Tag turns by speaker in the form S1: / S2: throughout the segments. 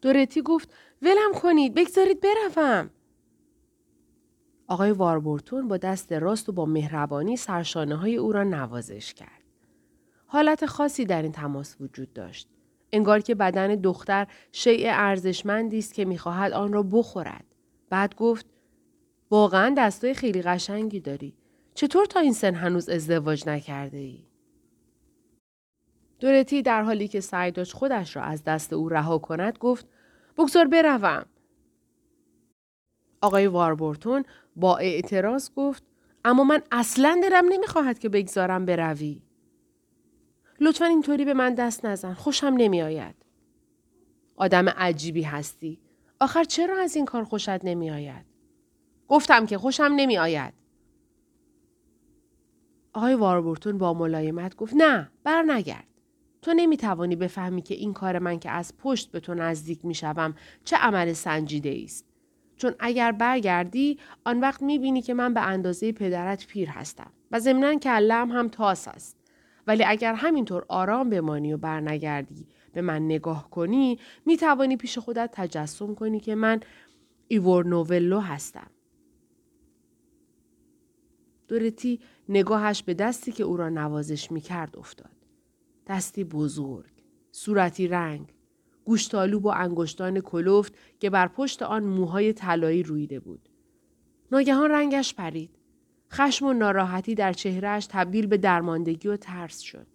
S1: دورتی گفت ولم کنید بگذارید بروم. آقای واربورتون با دست راست و با مهربانی سرشانه های او را نوازش کرد. حالت خاصی در این تماس وجود داشت. انگار که بدن دختر شیء ارزشمندی است که می‌خواهد آن را بخورد. بعد گفت واقعا دستای خیلی قشنگی داری. چطور تا این سن هنوز ازدواج نکرده ای؟ دورتی در حالی که سعی داشت خودش را از دست او رها کند گفت بگذار بروم. آقای واربورتون با اعتراض گفت اما من اصلا دلم نمی‌خواهد که بگذارم بروی. لطفا اینطوری به من دست نزن. خوشم نمیآید. آدم عجیبی هستی. آخر چرا از این کار خوشت نمیآید؟ گفتم که خوشم نمیآید. آقای واربورتون با ملایمت گفت نه بر نگرد. تو نمی توانی بفهمی که این کار من که از پشت به تو نزدیک می شوم چه عمل سنجیده است. چون اگر برگردی آن وقت می بینی که من به اندازه پدرت پیر هستم و ضمنا کلم هم تاس است. ولی اگر همینطور آرام بمانی و برنگردی به من نگاه کنی می توانی پیش خودت تجسم کنی که من ایور نوولو هستم. دورتی نگاهش به دستی که او را نوازش می کرد افتاد. دستی بزرگ، صورتی رنگ، گوشتالو با انگشتان کلفت که بر پشت آن موهای طلایی رویده بود. ناگهان رنگش پرید. خشم و ناراحتی در چهرهش تبدیل به درماندگی و ترس شد.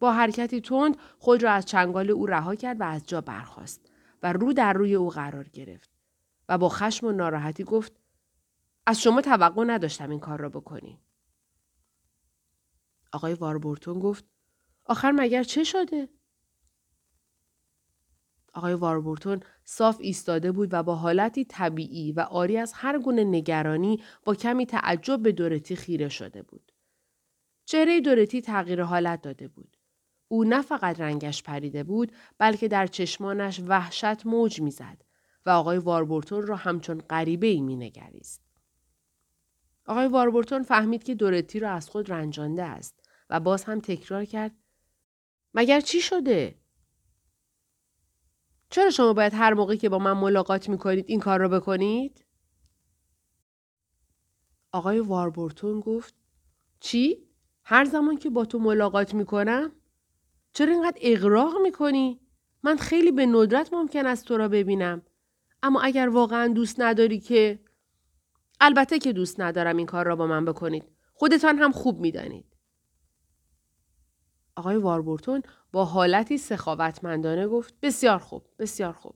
S1: با حرکتی تند خود را از چنگال او رها کرد و از جا برخاست و رو در روی او قرار گرفت و با خشم و ناراحتی گفت از شما توقع نداشتم این کار را بکنی. آقای واربورتون گفت آخر مگر چه شده؟ آقای واربورتون صاف ایستاده بود و با حالتی طبیعی و آری از هر گونه نگرانی با کمی تعجب به دورتی خیره شده بود. چهره دورتی تغییر حالت داده بود. او نه فقط رنگش پریده بود بلکه در چشمانش وحشت موج می‌زد و آقای واربورتون را همچون غریبه ای می نگریست. آقای واربورتون فهمید که دورتی را از خود رنجانده است و باز هم تکرار کرد مگر چی شده؟ چرا شما باید هر موقعی که با من ملاقات می کنید این کار را بکنید؟ آقای واربورتون گفت چی؟ هر زمان که با تو ملاقات می کنم؟ چرا اینقدر اغراق می کنی؟ من خیلی به ندرت ممکن است تو را ببینم. اما اگر واقعا دوست نداری که البته که دوست ندارم این کار را با من بکنید. خودتان هم خوب می‌دانید. آقای واربورتون با حالتی سخاوتمندانه گفت بسیار خوب بسیار خوب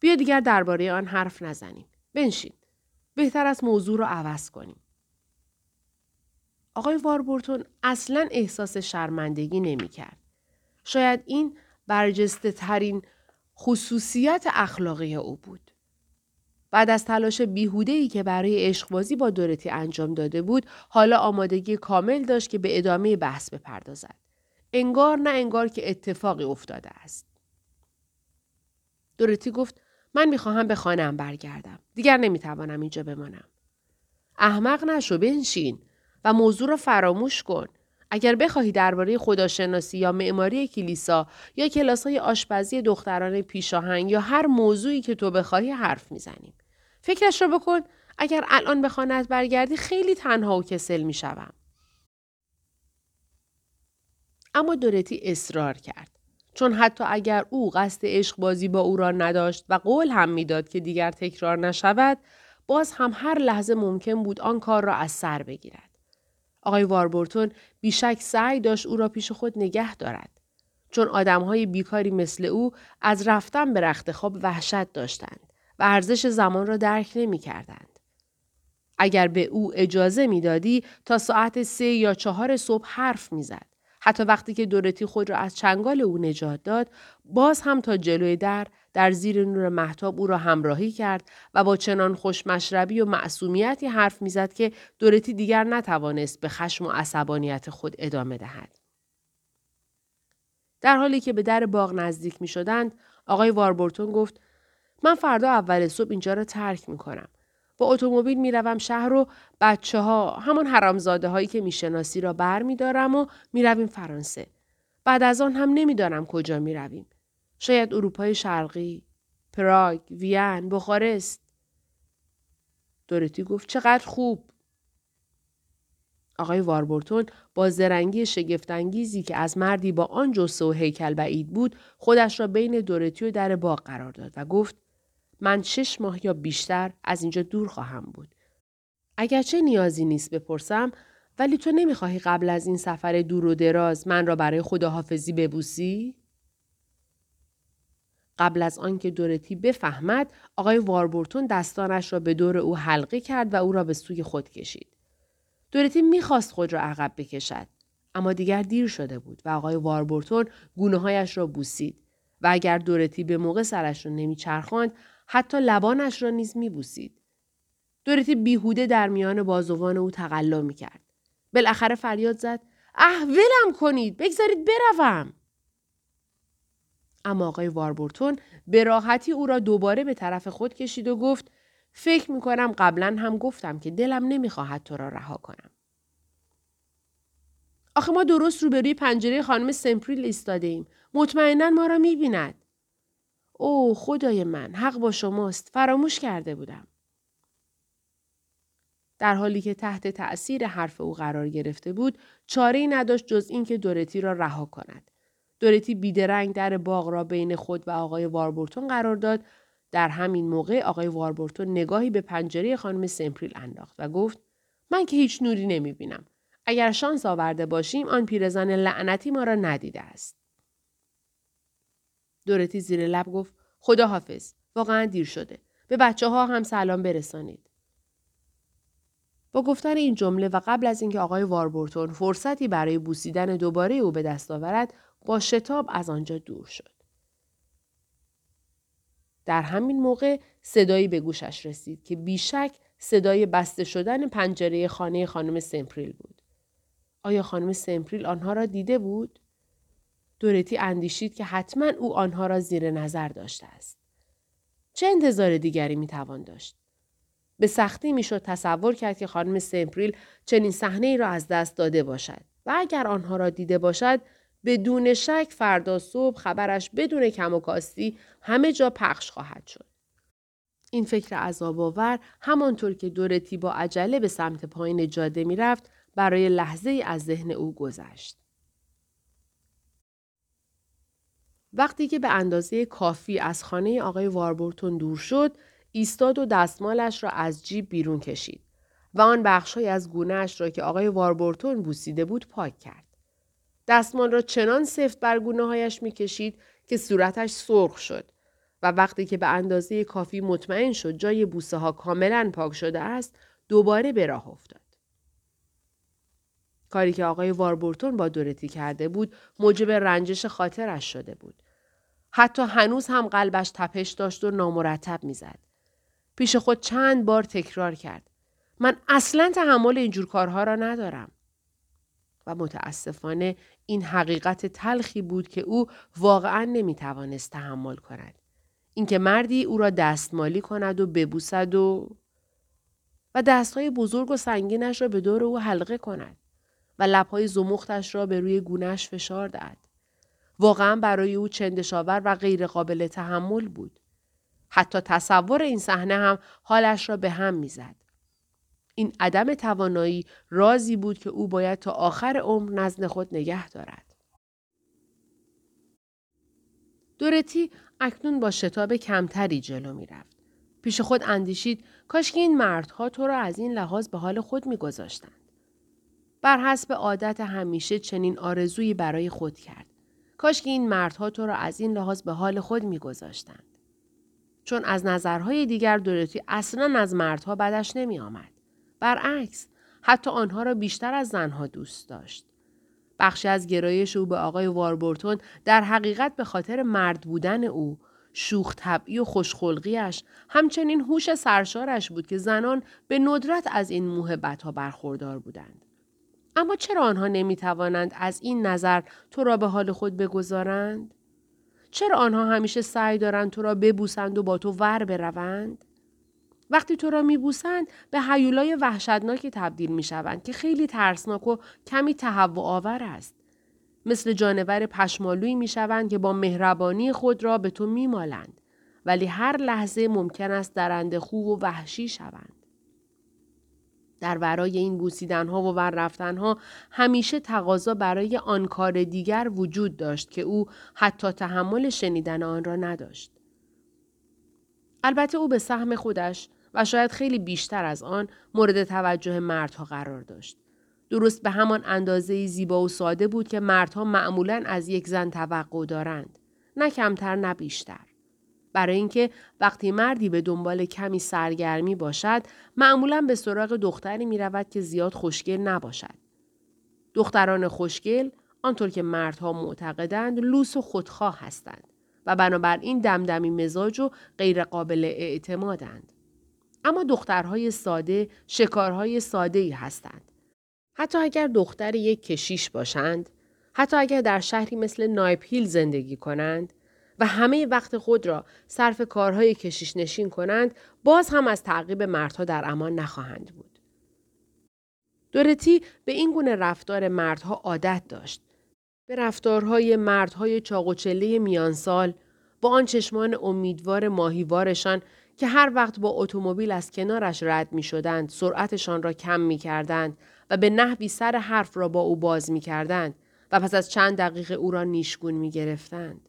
S1: بیا دیگر درباره آن حرف نزنیم بنشین بهتر از موضوع را عوض کنیم آقای واربورتون اصلا احساس شرمندگی نمی کرد. شاید این برجسته ترین خصوصیت اخلاقی او بود. بعد از تلاش بیهوده که برای عشقبازی با دورتی انجام داده بود، حالا آمادگی کامل داشت که به ادامه بحث بپردازد. انگار نه انگار که اتفاقی افتاده است. دورتی گفت من می‌خواهم به خانم برگردم. دیگر نمی‌توانم اینجا بمانم. احمق نشو بنشین و موضوع را فراموش کن. اگر بخواهی درباره خداشناسی یا معماری کلیسا یا کلاس های آشپزی دختران پیشاهنگ یا هر موضوعی که تو بخواهی حرف می‌زنیم. فکرش را بکن اگر الان به خانت برگردی خیلی تنها و کسل می‌شوم. اما دورتی اصرار کرد. چون حتی اگر او قصد عشق بازی با او را نداشت و قول هم می‌داد که دیگر تکرار نشود، باز هم هر لحظه ممکن بود آن کار را از سر بگیرد. آقای واربورتون بیشک سعی داشت او را پیش خود نگه دارد. چون آدمهای بیکاری مثل او از رفتن به رخت خواب وحشت داشتند و ارزش زمان را درک نمی کردند. اگر به او اجازه می‌دادی تا ساعت سه یا چهار صبح حرف می‌زد. حتی وقتی که دورتی خود را از چنگال او نجات داد باز هم تا جلوی در در زیر نور محتاب او را همراهی کرد و با چنان خوشمشربی و معصومیتی حرف می‌زد که دورتی دیگر نتوانست به خشم و عصبانیت خود ادامه دهد. در حالی که به در باغ نزدیک می شدند، آقای واربورتون گفت من فردا اول صبح اینجا را ترک می کنم. با اتومبیل می‌روم شهر و بچه ها همان حرامزاده هایی که می‌شناسی را بر می دارم و می‌رویم فرانسه. بعد از آن هم نمی‌دانم کجا می رویم. شاید اروپای شرقی پراگ، وین، بخارست. دورتی گفت چقدر خوب. آقای واربورتون با زرنگی شگفتانگیزی که از مردی با آن جسه و هیکل بعید بود خودش را بین دورتی و در باغ قرار داد و گفت من شش ماه یا بیشتر از اینجا دور خواهم بود. اگرچه نیازی نیست بپرسم ولی تو نمی‌خواهی قبل از این سفر دور و دراز من را برای خداحافظی ببوسی؟ قبل از آنکه دورتی بفهمد آقای واربورتون دستانش را به دور او حلقه کرد و او را به سوی خود کشید. دورتی می‌خواست خود را عقب بکشد اما دیگر دیر شده بود و آقای واربورتون گونه هایش را بوسید و اگر دورتی به موقع سرش را نمیچرخاند حتی لبانش را نیز میبوسید. دورتی بیهوده در میان بازوان او تقلا می‌کرد. بالاخره فریاد زد اه ولم کنید بگذارید بروم اما آقای واربورتون به راحتی او را دوباره به طرف خود کشید و گفت فکر می کنم قبلا هم گفتم که دلم نمی‌خواهد تو را رها کنم. آخه ما درست روبروی پنجره خانم سمپریل ایستاده ایم. مطمئنا ما را بیند. او خدای من حق با شماست فراموش کرده بودم. در حالی که تحت تأثیر حرف او قرار گرفته بود چاره ای نداشت جز اینکه دورتی را رها کند دورتی بیدرنگ در باغ را بین خود و آقای واربورتون قرار داد در همین موقع آقای واربورتون نگاهی به پنجره خانم سمپریل انداخت و گفت من که هیچ نوری نمی بینم. اگر شانس آورده باشیم آن پیرزن لعنتی ما را ندیده است. دورتی زیر لب گفت خدا حافظ. واقعا دیر شده. به بچه ها هم سلام برسانید. با گفتن این جمله و قبل از اینکه آقای واربورتون فرصتی برای بوسیدن دوباره او به دست آورد با شتاب از آنجا دور شد. در همین موقع صدایی به گوشش رسید که بیشک صدای بسته شدن پنجره خانه خانم سمپریل بود. آیا خانم سمپریل آنها را دیده بود؟ دورتی اندیشید که حتما او آنها را زیر نظر داشته است. چه انتظار دیگری می‌توان داشت؟ به سختی می‌شد تصور کرد که خانم سمپریل چنین صحنه ای را از دست داده باشد و اگر آنها را دیده باشد بدون شک فردا صبح خبرش بدون کم و کاستی همه جا پخش خواهد شد. این فکر عذاب آور همانطور که دورتی با عجله به سمت پایین جاده می‌رفت برای لحظه از ذهن او گذشت. وقتی که به اندازه کافی از خانه آقای واربورتون دور شد، ایستاد و دستمالش را از جیب بیرون کشید و آن بخشهایی از گونهش را که آقای واربورتون بوسیده بود پاک کرد. دستمال را چنان سفت بر گونه هایش می کشید که صورتش سرخ شد و وقتی که به اندازه کافی مطمئن شد جای بوسه ها کاملا پاک شده است دوباره به راه افتاد. کاری که آقای واربورتون با دورتی کرده بود موجب رنجش خاطرش شده بود. حتی هنوز هم قلبش تپش داشت و نامرتب می‌زد. پیش خود چند بار تکرار کرد. من اصلا تحمل اینجور کارها را ندارم. و متاسفانه این حقیقت تلخی بود که او واقعا نمی‌توانست تحمل کند. اینکه مردی او را دستمالی کند و ببوسد و و دستهای بزرگ و سنگینش را به دور او حلقه کند و لبهای زمختش را به روی گونهش فشار دهد. واقعا برای او چندشاور و غیر قابل تحمل بود. حتی تصور این صحنه هم حالش را به هم می‌زد. این عدم توانایی رازی بود که او باید تا آخر عمر نزد خود نگه دارد. دورتی اکنون با شتاب کمتری جلو می رفت. پیش خود اندیشید کاش که این مردها تو را از این لحاظ به حال خود میگذاشتند. بر حسب عادت همیشه چنین آرزویی برای خود کرد. کاش که این مردها تو را از این لحاظ به حال خود میگذاشتند. چون از نظرهای دیگر دورتی اصلا از مردها بدش نمی آمد. برعکس حتی آنها را بیشتر از زنها دوست داشت. بخشی از گرایش او به آقای واربورتون در حقیقت به خاطر مرد بودن او شوخ طبعی و خوشخلقیش همچنین هوش سرشارش بود که زنان به ندرت از این موهبت ها برخوردار بودند. اما چرا آنها نمی توانند از این نظر تو را به حال خود بگذارند؟ چرا آنها همیشه سعی دارند تو را ببوسند و با تو ور بروند؟ وقتی تو را میبوسند به حیولای وحشتناکی تبدیل می‌شوند که خیلی ترسناک و کمی تهوع آور است. مثل جانور پشمالویی می‌شوند که با مهربانی خود را به تو میمالند ولی هر لحظه ممکن است درنده خوب و وحشی شوند. در ورای این بوسیدن ها و ور رفتن ها همیشه تقاضا برای آن کار دیگر وجود داشت که او حتی تحمل شنیدن آن را نداشت. البته او به سهم خودش و شاید خیلی بیشتر از آن مورد توجه مردها قرار داشت. درست به همان اندازه زیبا و ساده بود که مردها معمولا از یک زن توقع دارند. نه کمتر نه بیشتر. برای اینکه وقتی مردی به دنبال کمی سرگرمی باشد معمولا به سراغ دختری می رود که زیاد خوشگل نباشد. دختران خوشگل آنطور که مردها معتقدند لوس و خودخواه هستند و بنابراین دمدمی مزاج و غیر قابل اعتمادند. اما دخترهای ساده شکارهای ساده ای هستند. حتی اگر دختر یک کشیش باشند، حتی اگر در شهری مثل نایپیل زندگی کنند و همه وقت خود را صرف کارهای کشیش نشین کنند، باز هم از تعقیب مردها در امان نخواهند بود. دورتی به این گونه رفتار مردها عادت داشت. به رفتارهای مردهای چاق و چله میانسال با آن چشمان امیدوار ماهیوارشان که هر وقت با اتومبیل از کنارش رد می شدند سرعتشان را کم می کردند و به نحوی سر حرف را با او باز می کردند و پس از چند دقیقه او را نیشگون می گرفتند.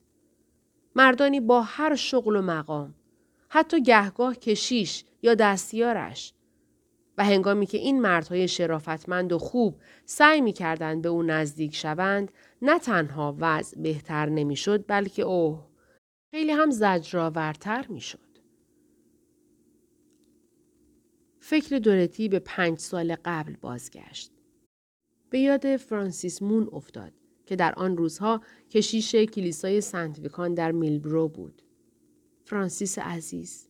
S1: مردانی با هر شغل و مقام حتی گهگاه کشیش یا دستیارش و هنگامی که این مردهای شرافتمند و خوب سعی می کردند به او نزدیک شوند نه تنها وضع بهتر نمی‌شد بلکه اوه خیلی هم زجرآورتر می‌شد. فکر دورتی به پنج سال قبل بازگشت. به یاد فرانسیس مون افتاد که در آن روزها کشیش کلیسای سنت ویکان در میلبرو بود. فرانسیس عزیز.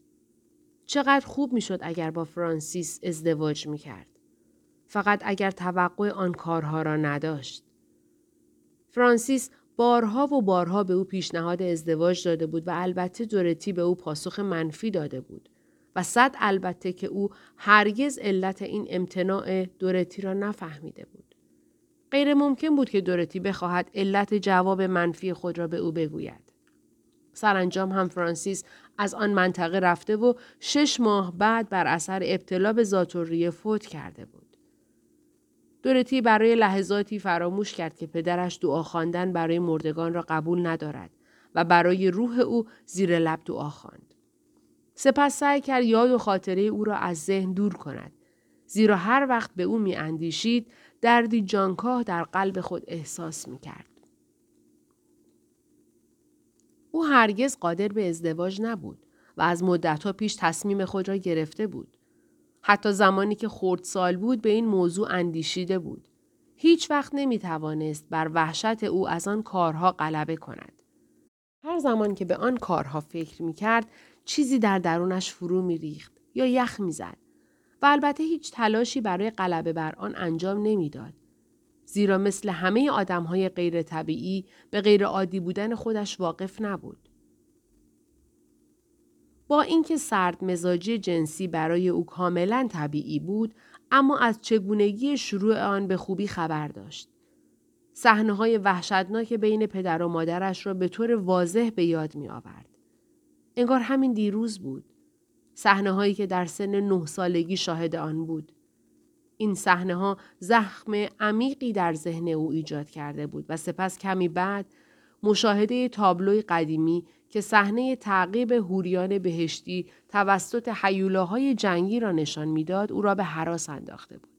S1: چقدر خوب می‌شد اگر با فرانسیس ازدواج می کرد. فقط اگر توقع آن کارها را نداشت. فرانسیس بارها و بارها به او پیشنهاد ازدواج داده بود و البته دورتی به او پاسخ منفی داده بود. و صد البته که او هرگز علت این امتناع دورتی را نفهمیده بود. غیر ممکن بود که دورتی بخواهد علت جواب منفی خود را به او بگوید. سرانجام هم فرانسیس از آن منطقه رفته و شش ماه بعد بر اثر ابتلا به زاتوریه فوت کرده بود. دورتی برای لحظاتی فراموش کرد که پدرش دعا خواندن برای مردگان را قبول ندارد و برای روح او زیر لب دعا خواند. سپس سعی کرد یاد و خاطره او را از ذهن دور کند. زیرا هر وقت به او می اندیشید دردی جانکاه در قلب خود احساس می کرد. او هرگز قادر به ازدواج نبود و از مدتها پیش تصمیم خود را گرفته بود. حتی زمانی که سال بود به این موضوع اندیشیده بود. هیچ وقت نمی توانست بر وحشت او از آن کارها غلبه کند. هر زمان که به آن کارها فکر می کرد چیزی در درونش فرو می ریخت یا یخ می زد و البته هیچ تلاشی برای غلبه بر آن انجام نمی‌داد. زیرا مثل همه آدم های غیر طبیعی به غیر عادی بودن خودش واقف نبود. با اینکه سرد مزاجی جنسی برای او کاملا طبیعی بود اما از چگونگی شروع آن به خوبی خبر داشت. صحنه های وحشتناک بین پدر و مادرش را به طور واضح به یاد می آورد. انگار همین دیروز بود. صحنه هایی که در سن نه سالگی شاهد آن بود. این صحنه ها زخم عمیقی در ذهن او ایجاد کرده بود و سپس کمی بعد مشاهده تابلوی قدیمی که صحنه تعقیب هوریان بهشتی توسط حیولاهای جنگی را نشان می‌داد او را به حراس انداخته بود.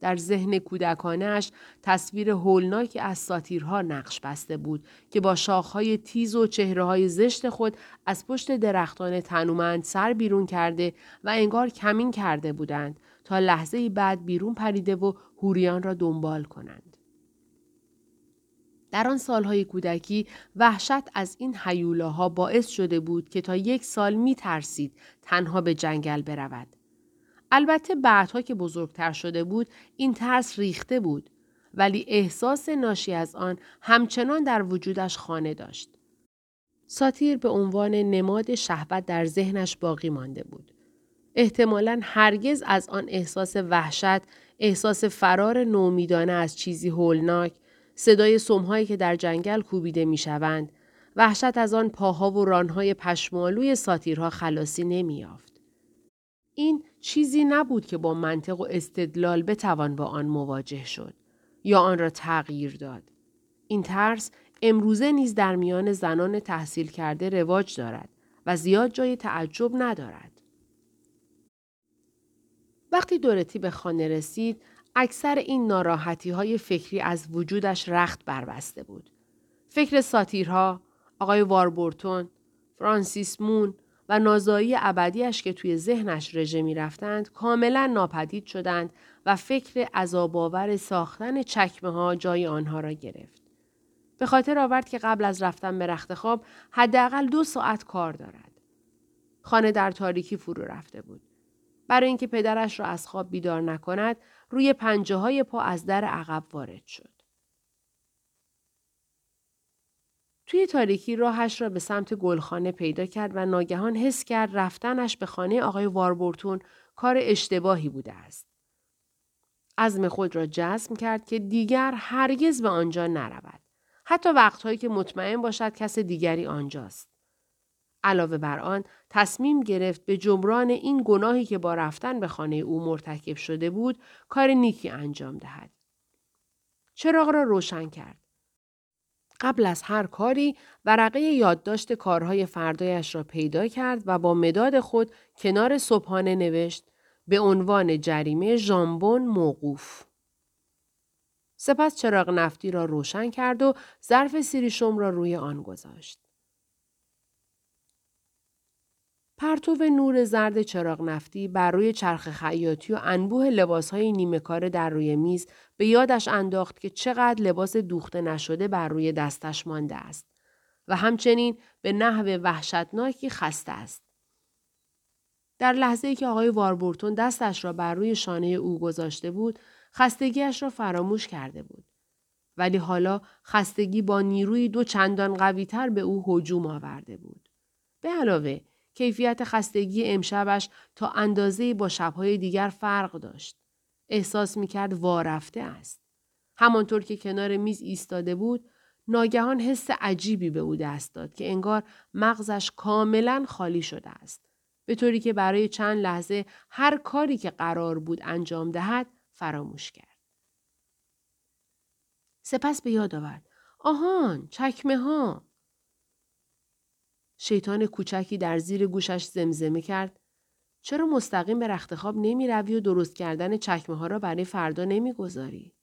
S1: در ذهن کودکانش تصویر هولناکی از ساتیرها نقش بسته بود که با شاخهای تیز و چهره زشت خود از پشت درختان تنومند سر بیرون کرده و انگار کمین کرده بودند تا لحظه بعد بیرون پریده و هوریان را دنبال کنند. در آن سالهای کودکی وحشت از این حیولاها باعث شده بود که تا یک سال می ترسید تنها به جنگل برود. البته بعدها که بزرگتر شده بود این ترس ریخته بود ولی احساس ناشی از آن همچنان در وجودش خانه داشت. ساتیر به عنوان نماد شهوت در ذهنش باقی مانده بود. احتمالا هرگز از آن احساس وحشت، احساس فرار نومیدانه از چیزی هولناک، صدای سمهایی که در جنگل کوبیده می شوند وحشت از آن پاها و رانهای پشمالوی ساتیرها خلاصی نمیافت. این چیزی نبود که با منطق و استدلال بتوان با آن مواجه شد یا آن را تغییر داد. این ترس امروزه نیز در میان زنان تحصیل کرده رواج دارد و زیاد جای تعجب ندارد. وقتی دورتی به خانه رسید، اکثر این ناراحتی های فکری از وجودش رخت بربسته بود. فکر ساتیرها، آقای واربورتون، فرانسیس مون و نازایی ابدیش که توی ذهنش رژه می رفتند کاملا ناپدید شدند و فکر عذاباور ساختن چکمه ها جای آنها را گرفت. به خاطر آورد که قبل از رفتن به رخت خواب حداقل دو ساعت کار دارد. خانه در تاریکی فرو رفته بود. برای اینکه پدرش را از خواب بیدار نکند روی پنجه های پا از در عقب وارد شد. توی تاریکی راهش را به سمت گلخانه پیدا کرد و ناگهان حس کرد رفتنش به خانه آقای واربورتون کار اشتباهی بوده است. عزم خود را جزم کرد که دیگر هرگز به آنجا نرود. حتی وقتهایی که مطمئن باشد کس دیگری آنجاست. علاوه بر آن تصمیم گرفت به جبران این گناهی که با رفتن به خانه او مرتکب شده بود کار نیکی انجام دهد. چراغ را روشن کرد. قبل از هر کاری ورقه یادداشت کارهای فردایش را پیدا کرد و با مداد خود کنار صبحانه نوشت به عنوان جریمه ژامبون موقوف. سپس چراغ نفتی را روشن کرد و ظرف سیریشم را روی آن گذاشت. پرتو نور زرد چراغ نفتی بر روی چرخ خیاطی و انبوه لباسهای نیمه کار در روی میز به یادش انداخت که چقدر لباس دوخته نشده بر روی دستش مانده است و همچنین به نحو وحشتناکی خسته است. در لحظه ای که آقای واربورتون دستش را بر روی شانه او گذاشته بود، خستگیش را فراموش کرده بود. ولی حالا خستگی با نیروی دو چندان قویتر به او هجوم آورده بود. به علاوه کیفیت خستگی امشبش تا اندازه با شبهای دیگر فرق داشت. احساس می‌کرد وارفته است. همانطور که کنار میز ایستاده بود، ناگهان حس عجیبی به او دست داد که انگار مغزش کاملا خالی شده است. به طوری که برای چند لحظه هر کاری که قرار بود انجام دهد فراموش کرد. سپس به یاد آورد. آهان، چکمه ها. شیطان کوچکی در زیر گوشش زمزمه کرد. چرا مستقیم به رخت خواب نمی روی و درست کردن چکمه ها را برای فردا نمی گذاری؟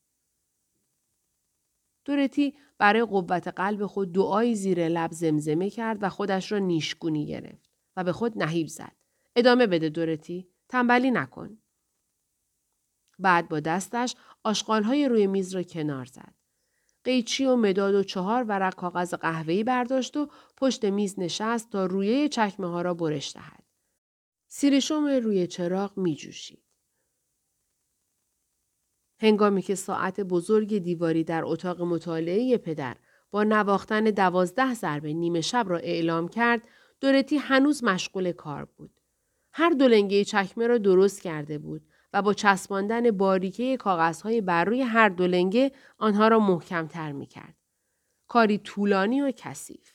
S1: دورتی برای قوت قلب خود دعایی زیر لب زمزمه کرد و خودش را نیشگونی گرفت و به خود نهیب زد. ادامه بده دورتی. تنبلی نکن. بعد با دستش آشغالهای روی میز را کنار زد. قیچی و مداد و چهار ورق کاغذ قهوه‌ای برداشت و پشت میز نشست تا رویه چکمه ها را برش دهد. سیرشم روی چراغ می جوشید. هنگامی که ساعت بزرگ دیواری در اتاق مطالعه پدر با نواختن دوازده ضربه نیمه شب را اعلام کرد، دورتی هنوز مشغول کار بود. هر دولنگه چکمه را درست کرده بود و با چسباندن باریکه کاغذهای بر روی هر دو لنگه آنها را محکمتر می کرد. کاری طولانی و کثیف.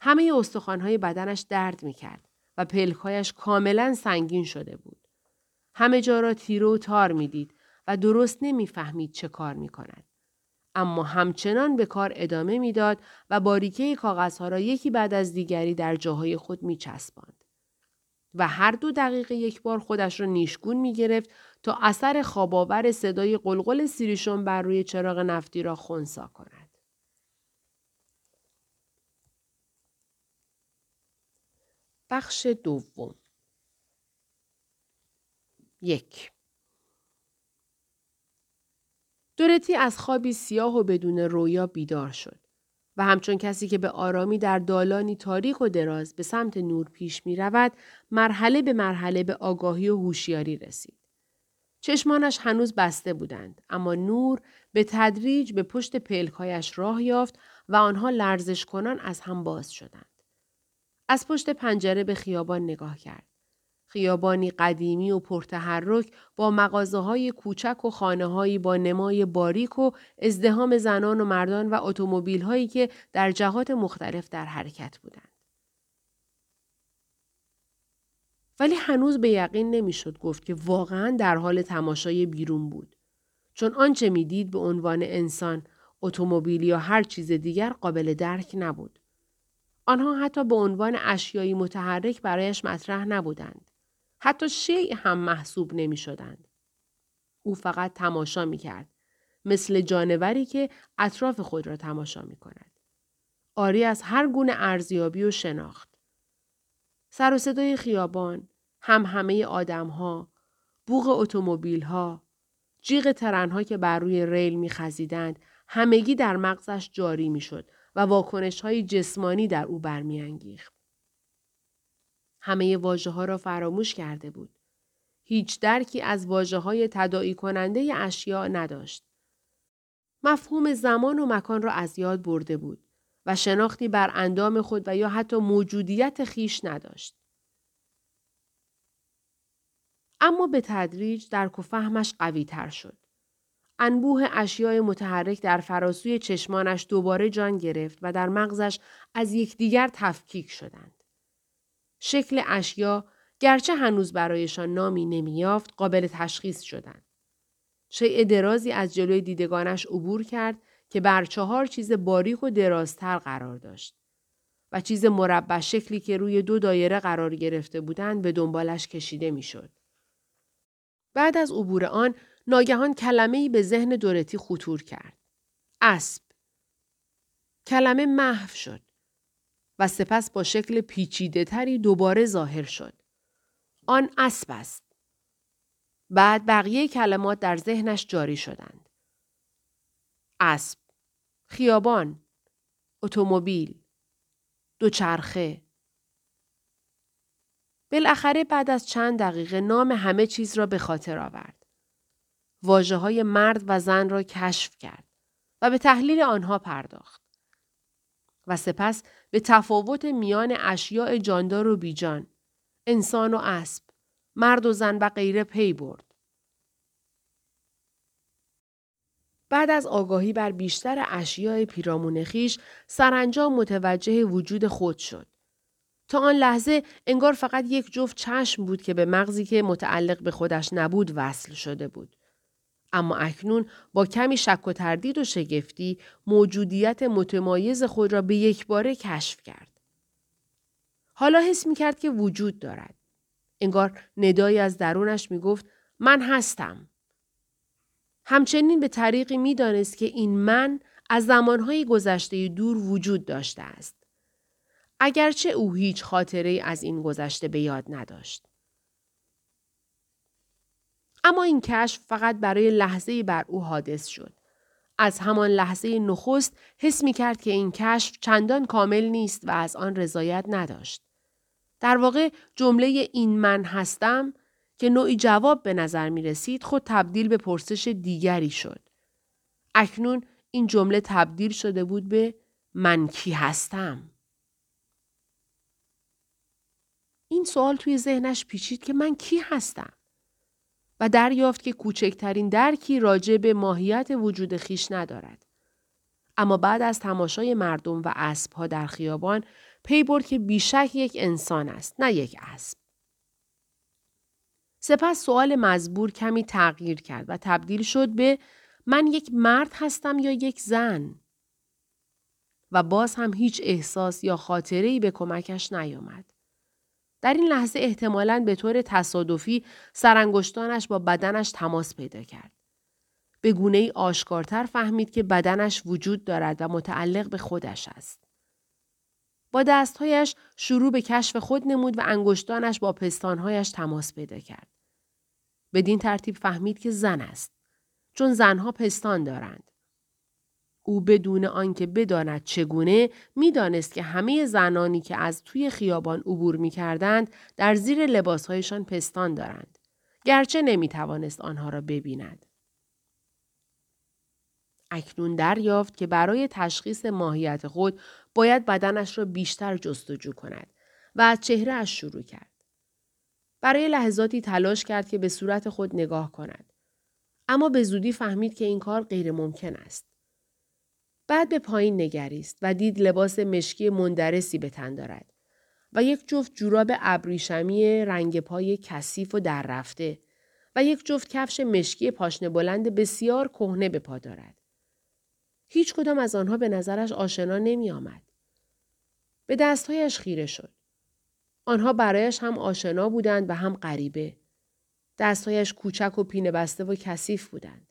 S1: همه استخوانهای بدنش درد می کرد و پلکایش کاملا سنگین شده بود. همه جا را تیره و تار می دید و درست نمی‌فهمید چه کار می کند. اما همچنان به کار ادامه می‌داد و باریکه کاغذها را یکی بعد از دیگری در جاهای خود می چسباند. و هر دو دقیقه یک بار خودش را نیشگون می گرفت تا اثر خواباور صدای قلقل سیریشون بر روی چراغ نفتی را خونسا کند. بخش دوم یک دورتی از خوابی سیاه و بدون رویا بیدار شد. و همچون کسی که به آرامی در دالانی تاریک و دراز به سمت نور پیش می رود، مرحله به مرحله به آگاهی و هوشیاری رسید. چشمانش هنوز بسته بودند، اما نور به تدریج به پشت پلکایش راه یافت و آنها لرزش کنان از هم باز شدند. از پشت پنجره به خیابان نگاه کرد. خیابانی قدیمی و پرتحرک با مغازه های کوچک و خانه هایی با نمای باریک و ازدهام زنان و مردان و اتومبیل هایی که در جهات مختلف در حرکت بودند. ولی هنوز به یقین نمی‌شد گفت که واقعا در حال تماشای بیرون بود. چون آنچه می‌دید به عنوان انسان، اتومبیل یا هر چیز دیگر قابل درک نبود. آنها حتی به عنوان اشیایی متحرک برایش مطرح نبودند. حتی شیء هم محسوب نمی شدند. او فقط تماشا می کرد. مثل جانوری که اطراف خود را تماشا می کند. آری از هر گونه ارزیابی و شناخت. سر و صدای خیابان، هم همه آدم ها، بوغ اتومبیل ها، جیغ ترنها که بر روی ریل می خزیدند، همگی در مغزش جاری می شد و واکنش های جسمانی در او برمیانگیخت. همه واجه ها را فراموش کرده بود. هیچ درکی از واجه های تدائی کننده اشیاء نداشت. مفهوم زمان و مکان را از یاد برده بود و شناختی بر اندام خود و یا حتی موجودیت خیش نداشت. اما به تدریج درک و فهمش قوی تر شد. انبوه اشیاء متحرک در فراسوی چشمانش دوباره جان گرفت و در مغزش از یکدیگر تفکیک شدند. شکل اشیا گرچه هنوز برایشان نامی نمیافت قابل تشخیص شدند. شیء درازی از جلوی دیدگانش عبور کرد که بر چهار چیز باریک و درازتر قرار داشت و چیز مربع شکلی که روی دو دایره قرار گرفته بودند به دنبالش کشیده می‌شد. بعد از عبور آن ناگهان کلمه به ذهن دورتی خطور کرد. اسب. کلمه محو شد و سپس با شکل پیچیده تری دوباره ظاهر شد. آن اسب است. بعد بقیه کلمات در ذهنش جاری شدند. اسب. خیابان. اتومبیل. دوچرخه. بالاخره بعد از چند دقیقه نام همه چیز را به خاطر آورد. واجه های مرد و زن را کشف کرد و به تحلیل آنها پرداخت. و سپس به تفاوت میان اشیاء جاندار و بیجان، انسان و اسب، مرد و زن و غیره پی برد. بعد از آگاهی بر بیشتر اشیاء پیرامون خیش سرانجام متوجه وجود خود شد. تا آن لحظه انگار فقط یک جفت چشم بود که به مغزی که متعلق به خودش نبود وصل شده بود. اما اکنون با کمی شک و تردید و شگفتی موجودیت متمایز خود را به یک باره کشف کرد. حالا حس می کرد که وجود دارد. انگار ندایی از درونش می گفت من هستم. همچنین به طریقی می دانست که این من از زمانهای گذشته دور وجود داشته است. اگرچه او هیچ خاطره از این گذشته به یاد نداشت. اما این کشف فقط برای لحظه بر او حادث شد. از همان لحظه نخست حس می کرد که این کشف چندان کامل نیست و از آن رضایت نداشت. در واقع جمله این من هستم که نوعی جواب به نظر می رسید خود تبدیل به پرسش دیگری شد. اکنون این جمله تبدیل شده بود به من کی هستم؟ این سوال توی ذهنش پیچید که من کی هستم؟ و دریافت که کوچکترین درکی راجع به ماهیت وجود خیش ندارد. اما بعد از تماشای مردم و اسبها در خیابان پی برد که بیشک یک انسان است نه یک اسب. سپس سوال مزبور کمی تغییر کرد و تبدیل شد به من یک مرد هستم یا یک زن؟ و باز هم هیچ احساس یا خاطره‌ای به کمکش نیامد. در این لحظه احتمالاً به طور تصادفی سرانگشتانش با بدنش تماس پیدا کرد. به گونه ای آشکارتر فهمید که بدنش وجود دارد و متعلق به خودش است. با دستهایش شروع به کشف خود نمود و انگشتانش با پستانهایش تماس پیدا کرد. بدین ترتیب فهمید که زن است. چون زنها پستان دارند. او بدون آنکه بداند چگونه می‌دانست که همه زنانی که از توی خیابان عبور می کردند در زیر لباسهایشان پستان دارند. گرچه نمی توانست آنها را ببیند. اکنون دریافت که برای تشخیص ماهیت خود باید بدنش را بیشتر جستجو کند و از چهره اش شروع کرد. برای لحظاتی تلاش کرد که به صورت خود نگاه کند. اما به زودی فهمید که این کار غیر ممکن است. بعد به پایین نگریست و دید لباس مشکی مندرسی به تن دارد و یک جفت جوراب ابریشمی رنگ پای کثیف و در رفته و یک جفت کفش مشکی پاشنه بلند بسیار کهنه به پا دارد. هیچ کدام از آنها به نظرش آشنا نمی آمد. به دستهایش خیره شد. آنها برایش هم آشنا بودند و هم غریبه. دستهایش کوچک و پینه بسته و کثیف بودند.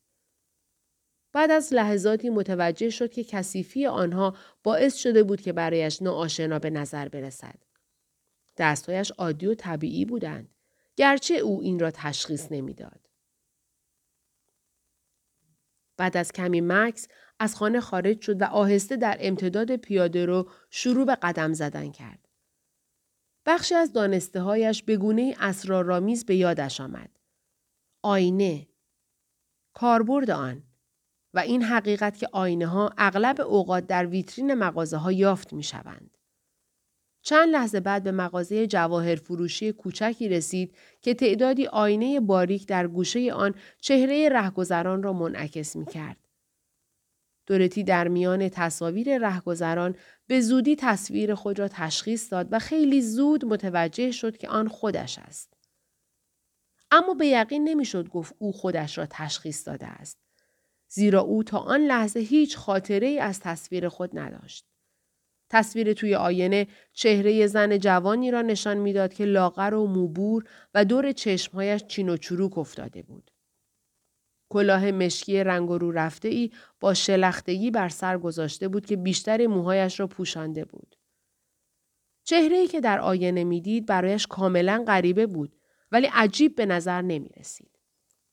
S1: بعد از لحظاتی متوجه شد که کثیفی آنها باعث شده بود که برایش ناآشنا به نظر برسد. دستهایش عادی و طبیعی بودند. گرچه او این را تشخیص نمی‌داد. بعد از کمی مکس از خانه خارج شد و آهسته در امتداد پیاده رو شروع به قدم زدن کرد. بخشی از دانسته هایش به گونه اسرارآمیز به یادش آمد. آینه کاربرد آن و این حقیقت که آینه ها اغلب اوقات در ویترین مغازه ها یافت می شوند. چند لحظه بعد به مغازه جواهر فروشی کوچکی رسید که تعدادی آینه باریک در گوشه آن چهره رهگذران را منعکس می کرد. دورتی در میان تصاویر رهگذران به زودی تصویر خود را تشخیص داد و خیلی زود متوجه شد که آن خودش است. اما به یقین نمی‌شد گفت او خودش را تشخیص داده است. زیرا او تا آن لحظه هیچ خاطره ای از تصویر خود نداشت. تصویر توی آینه چهره زن جوانی را نشان می‌داد که لاغر و موبور و دور چشمهایش چین و چروک افتاده بود. کلاه مشکی رنگ رو رفته ای با شلختگی بر سر گذاشته بود که بیشتر موهایش را پوشانده بود. چهره ای که در آینه می‌دید برایش کاملا غریبه بود ولی عجیب به نظر نمی رسید.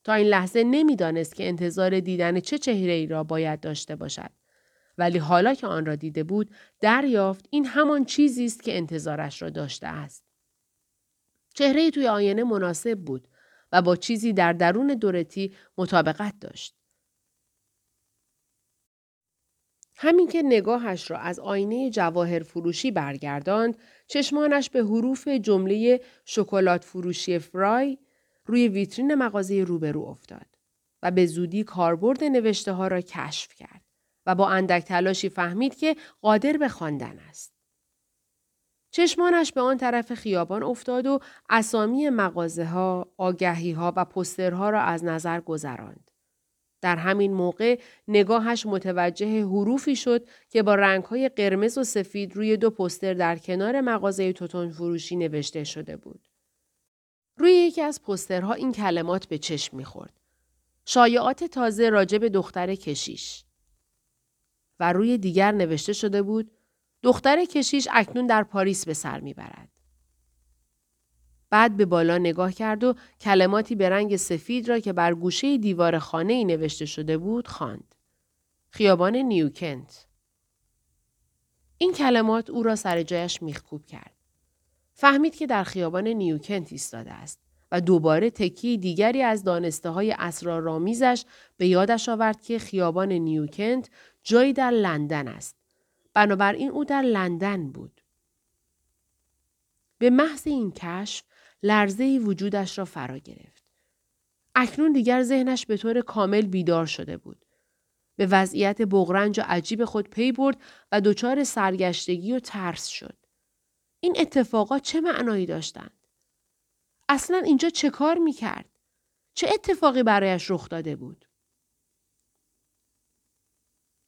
S1: تا این لحظه نمی‌دانست که انتظار دیدن چه چهره ای را باید داشته باشد. ولی حالا که آن را دیده بود دریافت این همان چیزی است که انتظارش را داشته است. چهره توی آینه مناسب بود و با چیزی در درون دورتی مطابقت داشت. همین که نگاهش را از آینه جواهر فروشی برگرداند، چشمانش به حروف جمله شکلات فروشی فرای روی ویترین مغازه روبرو افتاد و به زودی کاربرد نوشته ها را کشف کرد و با اندک تلاشی فهمید که قادر به خواندن است. چشمانش به آن طرف خیابان افتاد و اسامی مغازه ها، آگهی ها و پسترها را از نظر گذراند. در همین موقع نگاهش متوجه حروفی شد که با رنگهای قرمز و سفید روی دو پستر در کنار مغازه توتون فروشی نوشته شده بود. روی یکی از پسترها این کلمات به چشم می‌خورد. شایعات تازه راجع به دختر کشیش. و روی دیگر نوشته شده بود دختر کشیش اکنون در پاریس به سر می‌برد. بعد به بالا نگاه کرد و کلماتی به رنگ سفید را که بر گوشه دیوار خانه ای نوشته شده بود خواند. خیابان نیوکنت. این کلمات او را سر جایش میخکوب کرد. فهمید که در خیابان نیوکنت ایستاده است و دوباره تکی دیگری از دانسته های اسرارآمیزش به یادش آورد که خیابان نیوکنت جایی در لندن است. بنابراین او در لندن بود. به محض این کشف لرزه وجودش را فرا گرفت. اکنون دیگر ذهنش به طور کامل بیدار شده بود. به وضعیت بغرنج و عجیب خود پی برد و دچار سرگشتگی و ترس شد. این اتفاقات چه معنایی داشتند؟ اصلا اینجا چه کار می کرد؟ چه اتفاقی برایش رخ داده بود؟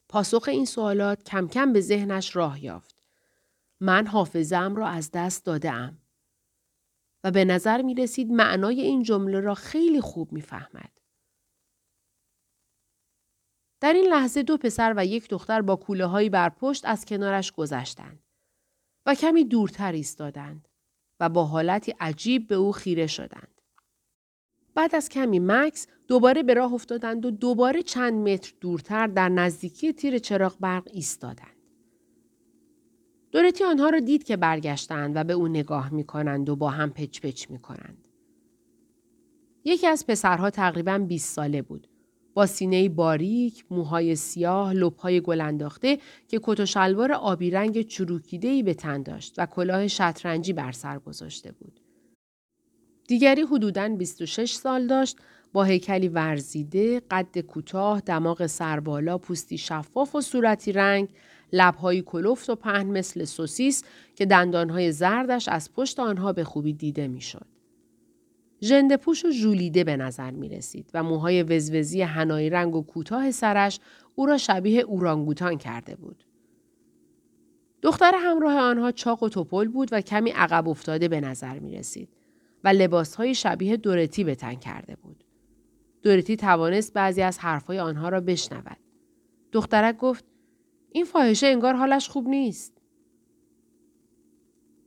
S1: پاسخ این سوالات کم کم به ذهنش راه یافت. من حافظم را از دست داده و به نظر می رسید معنای این جمله را خیلی خوب می‌فهمد. در این لحظه دو پسر و یک دختر با کوله هایی بر پشت از کنارش گذشتند و کمی دورتر ایستادند و با حالتی عجیب به او خیره شدند. بعد از کمی مکس دوباره به راه افتادند و دوباره چند متر دورتر در نزدیکی تیر چراغ برق ایستادند. دورتی آنها را دید که برگشتند و به او نگاه می کنند و با هم پچ پچ می کنند. یکی از پسرها تقریبا 20 ساله بود. با سینه باریک، موهای سیاه، لبهای گل انداخته که کت و شلوار آبی رنگ چروکیده‌ای به تن داشت و کلاه شطرنجی بر سر گذاشته بود. دیگری حدوداً 26 سال داشت با هیکلی ورزیده، قد کوتاه، دماغ سربالا، پوستی شفاف و صورتی رنگ، لبهایی کلفت و پهن مثل سوسیس که دندانهای زردش از پشت آنها به خوبی دیده می‌شد. ژنده پوش و ژولیده به نظر می رسید و موهای وزوزی هنایی رنگ و کوتاه سرش او را شبیه اورانگوتان کرده بود. دختر همراه آنها چاق و توپل بود و کمی عقب افتاده به نظر می رسید و لباسهای شبیه دورتی به تن کرده بود. دورتی توانست بعضی از حرفهای آنها را بشنود. دخترک گفت این فاحشه انگار حالش خوب نیست.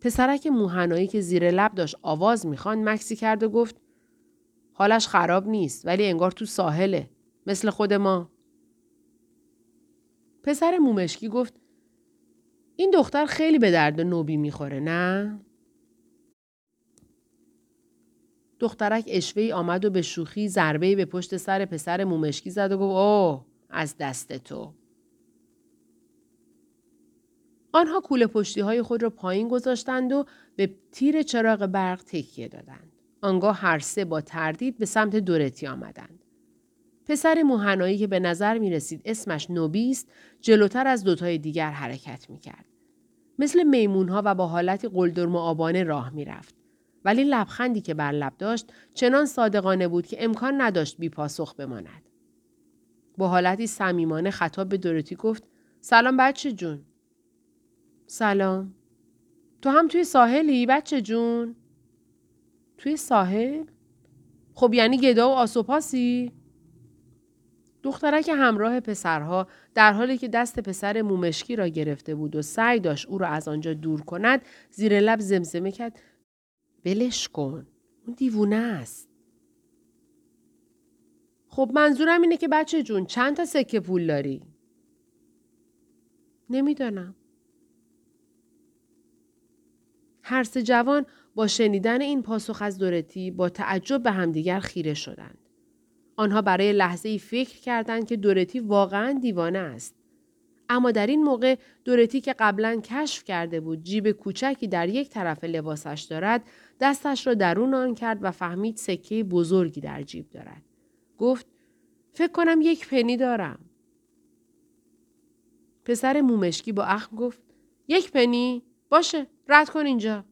S1: پسرک موهنایی که زیر لب داشت آواز می‌خوان مکسی کرد و گفت حالش خراب نیست ولی انگار تو ساحله مثل خود ما. پسر مومشکی گفت این دختر خیلی به درد نوبی می‌خوره نه؟ دخترک اشوهی آمد و به شوخی ضربه به پشت سر پسر مومشکی زد و گفت اوه از دست تو. آنها کوله پشتی های خود را پایین گذاشتند و به تیر چراغ برق تکیه دادند. آنگاه هر سه با تردید به سمت دورتی آمدند. پسر موهنایی که به نظر می رسید اسمش نوبی است جلوتر از دوتای دیگر حرکت می کرد. مثل میمون ها و با حالتی قلدرم و آبانه راه می رفت. ولی لبخندی که بر لب داشت چنان صادقانه بود که امکان نداشت بی پاسخ بماند. با حالتی صمیمانه خطاب به دورتی گفت سلام بچه جون. سلام. تو هم توی ساحلی بچه جون؟ توی ساحل؟ خب یعنی گدا و آسوپاسی؟ دخترک همراه پسرها در حالی که دست پسر مومشکی را گرفته بود و سعی داشت او را از آنجا دور کند زیر لب زمزمه کرد ولش کن اون دیوونه است خب منظورم اینه که بچه جون چند تا سکه پول داری؟ نمی‌دانم. هر سه جوان با شنیدن این پاسخ از دورتی با تعجب به همدیگر خیره شدند. آنها برای لحظه ای فکر کردند که دورتی واقعا دیوانه است. اما در این موقع دورتی که قبلا کشف کرده بود جیب کوچکی در یک طرف لباسش دارد دستش را درون آن کرد و فهمید سکه بزرگی در جیب دارد. گفت فکر کنم یک پنی دارم. پسر مومشکی با اخم گفت یک پنی؟ باشه رد کن اینجا.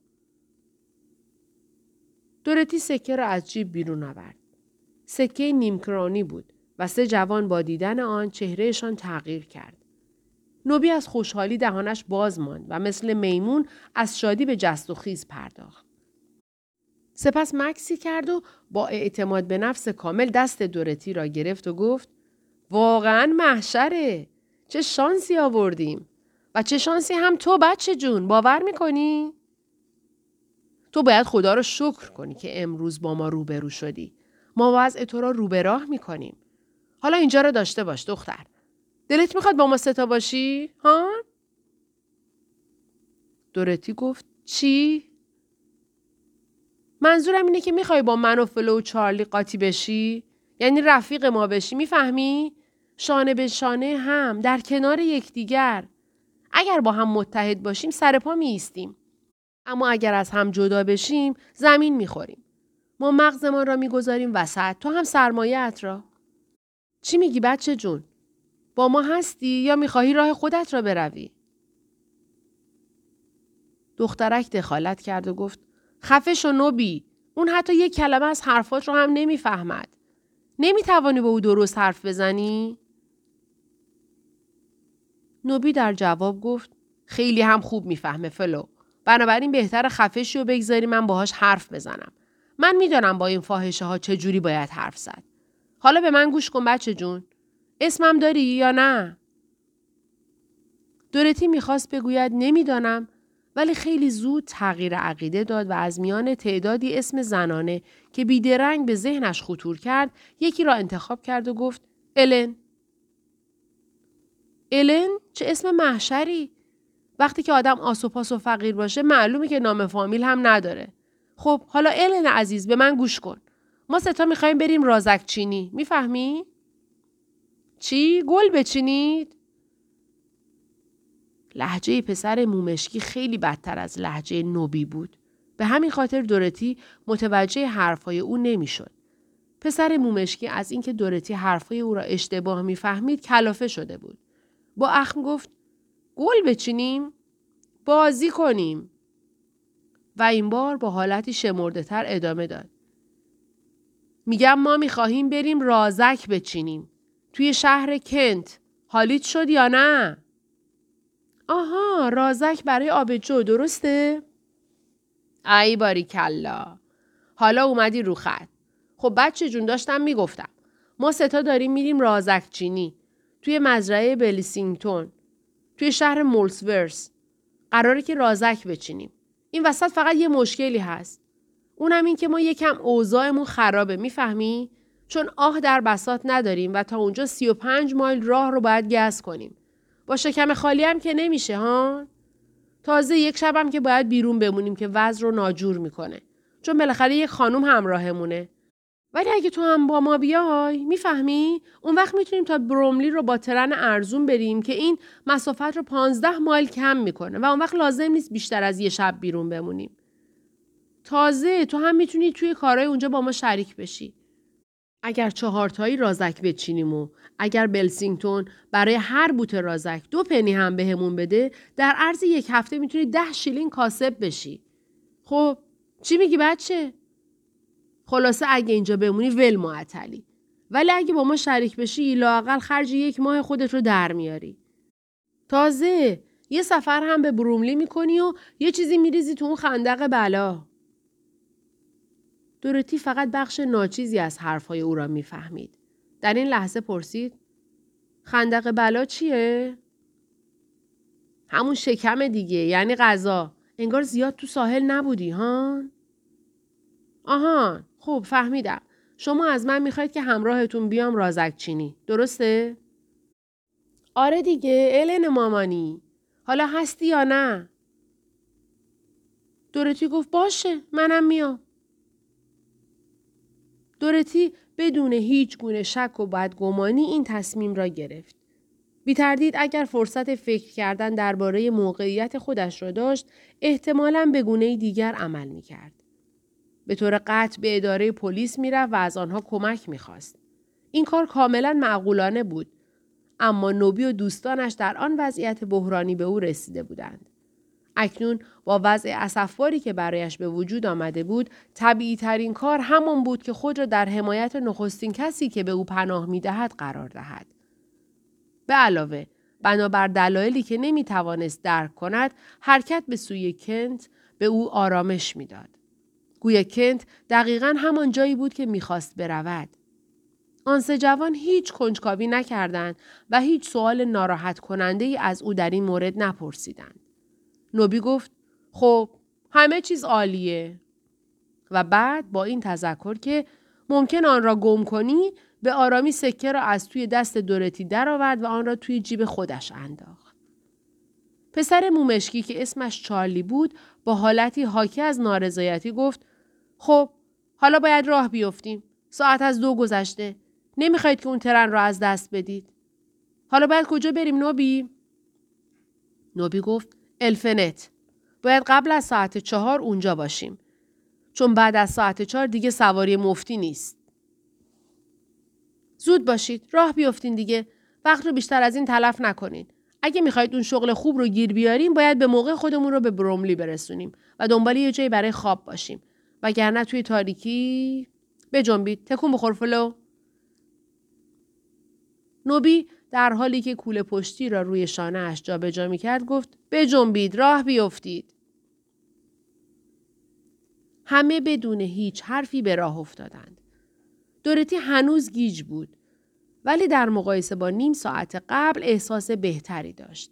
S1: دورتی سکه را از جیب بیرون آورد. سکه نیمکرانی بود و سه جوان با دیدن آن چهرهشان تغییر کرد. نوبی از خوشحالی دهانش باز ماند و مثل میمون از شادی به جست و خیز پرداخت. سپس مکسی کرد و با اعتماد به نفس کامل دست دورتی را گرفت و گفت واقعا محشره چه شانسی آوردیم چه شانسی هم تو بچه جون باور می‌کنی؟ تو باید خدا رو شکر کنی که امروز با ما روبرو شدی. ما وضع تو را روبه راه می‌کنیم. حالا اینجا رو داشته باش دختر. دلت می‌خواد با ما ستا باشی؟ ها؟ دورتی گفت چی؟ منظورم اینه که می‌خوای با من و فلو و چارلی قاطی بشی؟ یعنی رفیق ما بشی می‌فهمی؟ شانه به شانه هم در کنار یکدیگر. اگر با هم متحد باشیم سر پا می اما اگر از هم جدا بشیم زمین می‌خوریم. ما مغزمان را می‌گذاریم وسط تو هم سرمایت را. چی میگی بچه جون؟ با ما هستی یا می‌خواهی راه خودت را بروی؟ دخترک دخالت کرد و گفت خفش و نوبی اون حتی یک کلمه از حرفات رو هم نمی‌فهمد. نمی‌توانی به او درست حرف بزنی؟ نوبی در جواب گفت خیلی هم خوب می‌فهمه فلو. بنابراین بهتر خفشی رو بگذاری من باهاش حرف بزنم. من می‌دانم با این فاحشه ها چه جوری باید حرف زد. حالا به من گوش کن بچه جون. اسمم داری یا نه؟ دورتی می‌خواست بگوید نمی‌دانم ولی خیلی زود تغییر عقیده داد و از میان تعدادی اسم زنانه که بیدرنگ به ذهنش خطور کرد یکی را انتخاب کرد و گفت الن. الن چه اسم محشری؟ وقتی که آدم آسوپاس و فقیر باشه معلومه که نام فامیل هم نداره. خب حالا الن عزیز به من گوش کن. ما ستا می‌خوایم بریم رازک چینی. می‌فهمی؟ چی؟ گل بچینید؟ لحجه پسر مومشکی خیلی بدتر از لحجه نوبی بود. به همین خاطر دورتی متوجه حرفهای او نمی‌شد. پسر مومشکی از اینکه دورتی حرفهای او را اشتباه می‌فهمید کلافه شده بود. با اخم گفت گل بچینیم؟ بازی کنیم. و این بار با حالتی شمرده تر ادامه داد. میگم ما می‌خواهیم بریم رازک بچینیم. توی شهر کنت. حالیت شد یا نه؟ آها رازک برای آبجو درسته؟ ای باری کلا. حالا اومدی رو خط. خب بچه جون داشتم می‌گفتم. ما ستا داریم میریم رازک چینی. توی مزرعه بلیسینگتون. توی شهر مولسورس. قراره که رازک بچینیم. این وسط فقط یه مشکلی هست. اونم این که ما یکم اوضاعمون خرابه می‌فهمی؟ چون آه در بسات نداریم و تا اونجا 35 مایل راه رو باید گز کنیم. با شکم خالی هم که نمیشه ها؟ تازه یک شبم که باید بیرون بمونیم که وضع رو ناجور می‌کنه. چون بالاخره یک خانوم همراهمونه. ولی اگه تو هم با ما بیای می‌فهمی اون وقت می‌تونیم تا بروملی رو با ترن ارزون بریم که این مسافت رو 15 مایل کم می‌کنه و اون وقت لازم نیست بیشتر از یه شب بیرون بمونیم. تازه تو هم می‌تونی توی کارهای اونجا با ما شریک بشی. اگر چهارتایی رازک بچینیم و اگر بلسینگتون برای هر بوت رازک دو پنی هم بهمون بده در عرض یک هفته می‌تونی ده شیلین کاسب بشی. خب چی میگی بچه؟ خلاصه اگه اینجا بمونی ول معطلی. ولی اگه با ما شریک بشی لاقل خرج یک ماه خودت رو در میاری. تازه یه سفر هم به بروملی می‌کنی و یه چیزی میریزی تو اون خندق بلا. دورتی فقط بخش ناچیزی از حرفهای او را می‌فهمید. در این لحظه پرسید خندق بلا چیه؟ همون شکم دیگه یعنی غذا. انگار زیاد تو ساحل نبودی ها؟ آهان خوب فهمیدم. شما از من می‌خواید که همراهتون بیام رازک چینی. درسته؟ آره دیگه الن مامانی. حالا هستی یا نه؟ دورتی گفت باشه منم میام. دورتی بدون هیچ گونه شک و بدگمانی این تصمیم را گرفت. بی تردید اگر فرصت فکر کردن درباره موقعیت خودش را داشت احتمالا به گونه دیگر عمل می کرد. به طور قطع به اداره پلیس می‌رفت و از آنها کمک می‌خواست. این کار کاملا معقولانه بود. اما نوبی و دوستانش در آن وضعیت بحرانی به او رسیده بودند. اکنون با وضع اصفباری که برایش به وجود آمده بود طبیعی ترین کار همان بود که خود را در حمایت نخستین کسی که به او پناه می دهد قرار دهد. به علاوه بنابر دلایلی که نمی توانست درک کند حرکت به سوی کنت به او آرامش می‌داد. گویا کنت دقیقا همان جایی بود که می‌خواست برود. آن سه جوان هیچ کنجکاوی نکردند و هیچ سوال ناراحت کننده ای از او در این مورد نپرسیدند. نوبی گفت خب همه چیز عالیه و بعد با این تذکر که ممکن آن را گم کنی به آرامی سکه را از توی دست دورتی درآورد و آن را توی جیب خودش انداخت. پسر مومشکی که اسمش چارلی بود با حالتی حاکی از نارضایتی گفت خب حالا باید راه بیفتیم. ساعت از دو گذشته. نمی‌خواید که اون ترن را از دست بدید. حالا باید کجا بریم نوبی؟ نوبی گفت الفنت. باید قبل از ساعت چهار اونجا باشیم. چون بعد از ساعت چهار دیگه سواری مفتی نیست. زود باشید. راه بیفتین دیگه. وقت رو بیشتر از این تلف نکنین. اگه می‌خواید اون شغل خوب رو گیر بیاریم باید به موقع خودمون رو به بروملی برسونیم و دنبال یه جایی برای خواب باشیم. وگرنه توی تاریکی بجنبید تکون بخور فلو نوبی در حالی که کوله پشتی را روی شانه اش جابجا می کرد گفت بجنبید راه بیفتید. همه بدون هیچ حرفی به راه افتادند. دورتی هنوز گیج بود ولی در مقایسه با نیم ساعت قبل احساس بهتری داشت.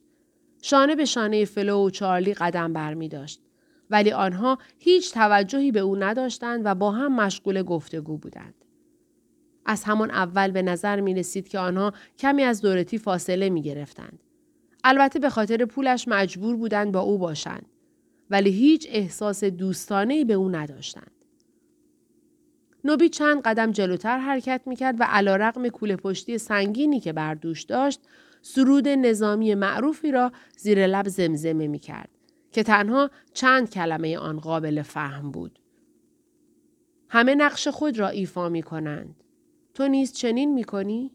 S1: شانه به شانه فلو و چارلی قدم بر می داشت. ولی آنها هیچ توجهی به او نداشتند و با هم مشغول گفتگو بودند. از همان اول به نظر می رسید که آنها کمی از دورتی فاصله می گرفتند. البته به خاطر پولش مجبور بودند با او باشند. ولی هیچ احساس دوستانه به او نداشتند. نوبی چند قدم جلوتر حرکت می کرد و علا رقم کوله پشتی سنگینی که بردوش داشت سرود نظامی معروفی را زیر لب زمزمه می کرد. که تنها چند کلمه آن قابل فهم بود. همه نقش خود را ایفا می کنند. تو نیز چنین می کنی؟